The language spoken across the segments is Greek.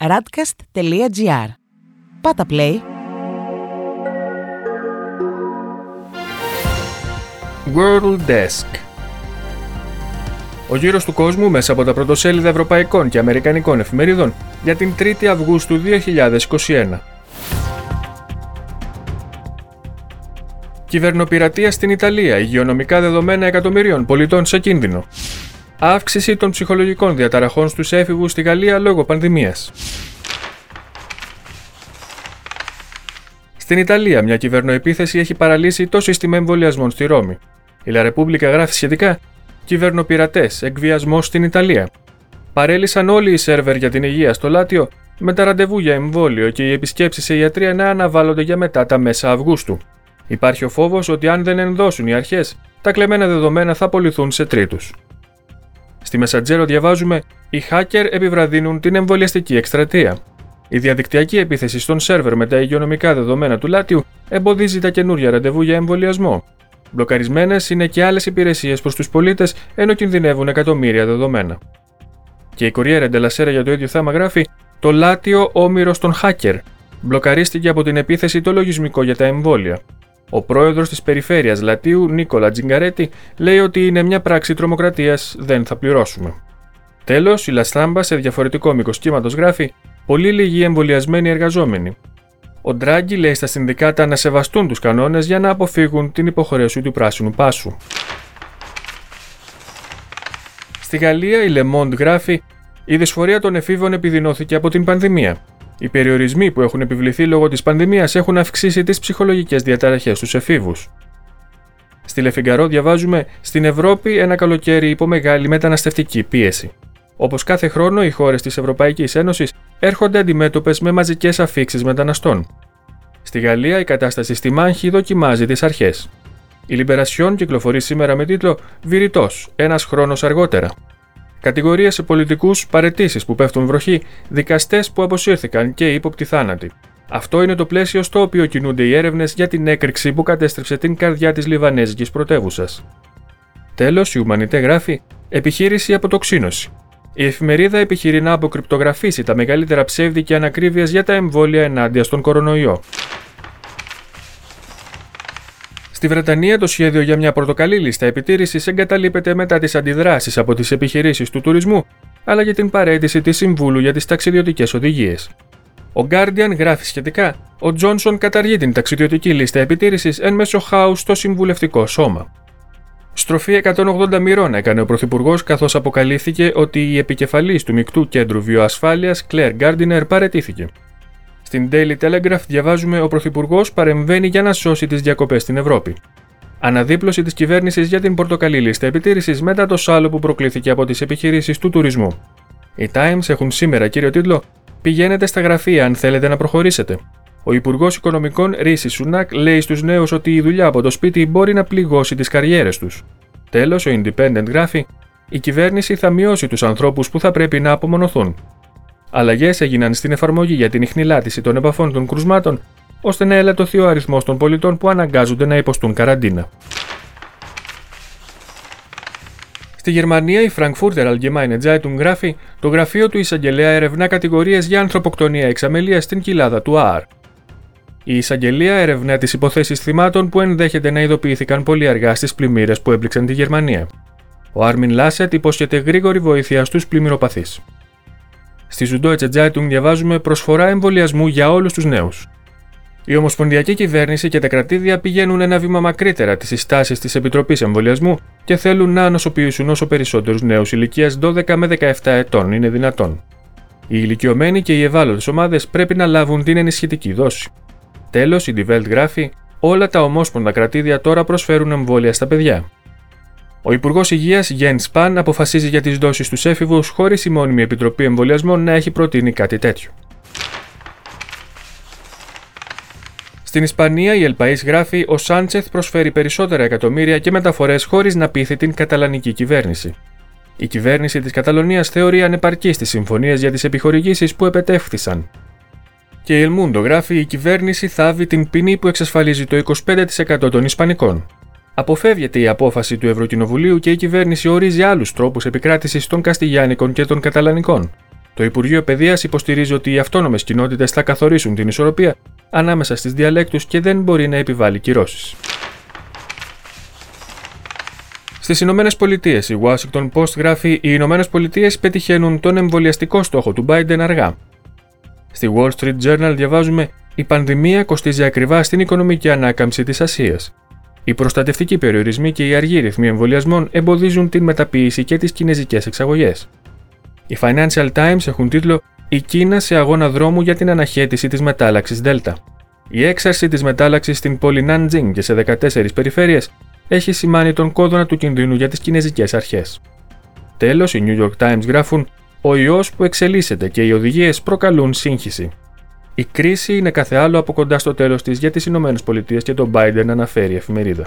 radcast.gr. Πάτα play. World Desk Ο γύρος του κόσμου μέσα από τα πρωτοσέλιδα ευρωπαϊκών και αμερικανικών εφημερίδων για την 3η Αυγούστου 2021. Κυβερνοπειρατεία στην Ιταλία, υγειονομικά δεδομένα εκατομμυρίων πολιτών σε κίνδυνο. Αύξηση των ψυχολογικών διαταραχών στους έφηβους στη Γαλλία λόγω πανδημίας. Στην Ιταλία, μια κυβερνοεπίθεση έχει παραλύσει το σύστημα εμβολιασμών στη Ρώμη. Η Λα Ρεπούμπλικα γράφει σχετικά Κυβερνοπειρατές, εκβιασμό στην Ιταλία. Παρέλυσαν όλοι οι σερβερ για την υγεία στο Λάτιο με τα ραντεβού για εμβόλιο και οι επισκέψεις σε ιατρία να αναβάλλονται για μετά τα μέσα Αυγούστου. Υπάρχει ο φόβος ότι αν δεν ενδώσουν οι αρχές, τα κλεμμένα δεδομένα θα απολυθούν σε τρίτους. Στη Μεσαντζέρο διαβάζουμε: Οι hacker επιβραδύνουν την εμβολιαστική εκστρατεία. Η διαδικτυακή επίθεση στον σερβερ με τα υγειονομικά δεδομένα του Λάτιου εμποδίζει τα καινούργια ραντεβού για εμβολιασμό. Μπλοκαρισμένες είναι και άλλες υπηρεσίες προς τους πολίτες ενώ κινδυνεύουν εκατομμύρια δεδομένα. Και η Κοριέρα Ντελασέρα για το ίδιο θέμα γράφει: Το Λάτιο όμοιρο των hacker. Μπλοκαρίστηκε από την επίθεση το λογισμικό για τα εμβόλια. Ο πρόεδρος της περιφέρειας Λατίου, Νίκολα Τζιγκαρέτη, λέει ότι είναι μια πράξη τρομοκρατίας, δεν θα πληρώσουμε. Τέλος, η Λαστάμπα σε διαφορετικό μήκος κύματος γράφει: Πολύ λίγοι εμβολιασμένοι εργαζόμενοι. Ο Ντράγκη λέει στα συνδικάτα να σεβαστούν τους κανόνες για να αποφύγουν την υποχρέωση του πράσινου πάσου. Στη Γαλλία, η Le Monde γράφει: Η δυσφορία των εφήβων επιδεινώθηκε από την πανδημία. Οι περιορισμοί που έχουν επιβληθεί λόγω της πανδημίας έχουν αυξήσει τις ψυχολογικές διαταραχές στους εφήβους. Στη Λεφιγκαρό διαβάζουμε: Στην Ευρώπη ένα καλοκαίρι υπό μεγάλη μεταναστευτική πίεση. Όπως κάθε χρόνο, οι χώρες της Ευρωπαϊκής Ένωσης έρχονται αντιμέτωπες με μαζικές αφήξεις μεταναστών. Στη Γαλλία, η κατάσταση στη Μάνχη δοκιμάζει τις αρχές. Η Λιμπερασιόν κυκλοφορεί σήμερα με τίτλο Βηρητός, ένας χρόνος αργότερα. Κατηγορίε σε πολιτικούς, παρετήσεις που πέφτουν βροχή, δικαστές που αποσύρθηκαν και ύποπτη θάνατη. Αυτό είναι το πλαίσιο στο οποίο κινούνται οι έρευνες για την έκρηξη που κατέστρεψε την καρδιά της Λιβανέζικης πρωτεύουσας. Τέλος, η Ουμανιτέ γράφει Επιχείρηση αποτοξίνωση. Η εφημερίδα επιχειρεί να αποκρυπτογραφήσει τα μεγαλύτερα ψεύδη και ανακρίβειες για τα εμβόλια ενάντια στον κορονοϊό. Στη Βρετανία, το σχέδιο για μια πορτοκαλί λίστα επιτήρησης εγκαταλείπεται μετά τις αντιδράσεις από τις επιχειρήσεις του τουρισμού, αλλά και την παρέτηση της Συμβούλου για τις ταξιδιωτικές οδηγίες. Ο Guardian γράφει σχετικά: Ο Τζόνσον καταργεί την ταξιδιωτική λίστα επιτήρησης εν μέσω χάους στο συμβουλευτικό σώμα. Στροφή 180 μοιρών έκανε ο Πρωθυπουργός καθώς αποκαλύφθηκε ότι η επικεφαλής του Μικτού Κέντρου Βιοασφάλειας, Claire Gardiner, παρετήθηκε. Στην Daily Telegraph διαβάζουμε ο Πρωθυπουργός παρεμβαίνει για να σώσει τις διακοπές στην Ευρώπη. Αναδίπλωση της κυβέρνησης για την πορτοκαλί λίστα επιτήρησης μετά το σάλο που προκλήθηκε από τις επιχειρήσεις του τουρισμού. Οι Times έχουν σήμερα κύριο τίτλο Πηγαίνετε στα γραφεία αν θέλετε να προχωρήσετε. Ο Υπουργός Οικονομικών Ρίση Σουνάκ λέει στους νέους ότι η δουλειά από το σπίτι μπορεί να πληγώσει τις καριέρες τους. Τέλος, ο Independent γράφει: Η κυβέρνηση θα μειώσει τους ανθρώπους που θα πρέπει να απομονωθούν. Αλλαγές έγιναν στην εφαρμογή για την ιχνηλάτηση των επαφών των κρουσμάτων, ώστε να ελαττωθεί ο αριθμός των πολιτών που αναγκάζονται να υποστούν καραντίνα. Στη Γερμανία, η Frankfurter Allgemeine Zeitung γράφει: Το γραφείο του εισαγγελέα ερευνά κατηγορίες για ανθρωποκτονία εξαμελίας στην κοιλάδα του ΑΑΡ. Η εισαγγελία ερευνά τις υποθέσεις θυμάτων που ενδέχεται να ειδοποιήθηκαν πολύ αργά στις πλημμύρες που έπληξαν τη Γερμανία. Ο Άρμιν Λάσετ υπόσχεται γρήγορη βοήθεια στους πλημμυροπαθείς. Στη Süddeutsche Zeitung διαβάζουμε προσφορά εμβολιασμού για όλους τους νέους. Η Ομοσπονδιακή Κυβέρνηση και τα κρατήδια πηγαίνουν ένα βήμα μακρύτερα τις συστάσεις της Επιτροπής Εμβολιασμού και θέλουν να ανοσοποιήσουν όσο περισσότερους νέους ηλικίας 12 με 17 ετών είναι δυνατόν. Οι ηλικιωμένοι και οι ευάλωτες ομάδες πρέπει να λάβουν την ενισχυτική δόση. Τέλος, η Die Welt γράφει: Όλα τα ομόσπονδα κρατήδια τώρα προσφέρουν εμβόλια στα παιδιά. Ο Υπουργός Υγείας Jens Spahn αποφασίζει για τις δόσεις τους έφηβους χωρίς η μόνιμη Επιτροπή Εμβολιασμών να έχει προτείνει κάτι τέτοιο. Στην Ισπανία, η Ελπαή γράφει: Ο Σάντσεθ προσφέρει περισσότερα εκατομμύρια και μεταφορές χωρίς να πείθει την καταλανική κυβέρνηση. Η κυβέρνηση της Καταλωνίας θεωρεί ανεπαρκή τι συμφωνίες για τις επιχορηγήσεις που επετεύχθησαν. Και η Ελμούντο γράφει: Η κυβέρνηση θάβει την ποινή που εξασφαλίζει το 25% των Ισπανικών. Αποφεύγεται η απόφαση του Ευρωκοινοβουλίου και η κυβέρνηση ορίζει άλλους τρόπους επικράτησης των Καστιγιάνικων και των Καταλανικών. Το Υπουργείο Παιδείας υποστηρίζει ότι οι αυτόνομες κοινότητες θα καθορίσουν την ισορροπία ανάμεσα στις διαλέκτους και δεν μπορεί να επιβάλλει κυρώσεις. Στις Ηνωμένες Πολιτείες, η Washington Post γράφει: Οι Ηνωμένες Πολιτείες πετυχαίνουν τον εμβολιαστικό στόχο του Biden αργά. Στη Wall Street Journal διαβάζουμε: Η πανδημία κοστίζει ακριβά στην οικονομική ανάκαμψη της Ασίας. Οι προστατευτικοί περιορισμοί και οι αργοί ρυθμοί εμβολιασμών εμποδίζουν την μεταποίηση και τις κινέζικες εξαγωγές. Οι Financial Times έχουν τίτλο Η Κίνα σε αγώνα δρόμου για την αναχέτηση της μετάλλαξης Δέλτα. Η έξαρση της μετάλλαξης στην πόλη Nanjing και σε 14 περιφέρειες έχει σημάνει τον κόδωνα του κινδύνου για τις κινέζικες αρχές. Τέλος, οι New York Times γράφουν: Ο ιός που εξελίσσεται και οι οδηγίες προκαλούν σύγχυση. Η κρίση είναι κάθε άλλο από κοντά στο τέλος της για τις ΗΠΑ και τον Biden, αναφέρει η εφημερίδα.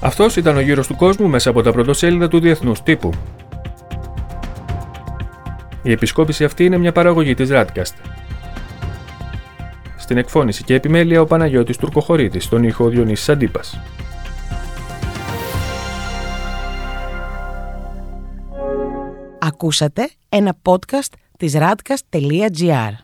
Αυτός ήταν ο γύρος του κόσμου μέσα από τα πρωτοσέλιδα του Διεθνούς Τύπου. Η επισκόπηση αυτή είναι μια παραγωγή της Radcast. Στην εκφώνηση και επιμέλεια ο Παναγιώτης Τουρκοχωρήτης, στον ήχο Διονύσης Αντίπας. Ακούσατε ένα podcast της radcast.gr.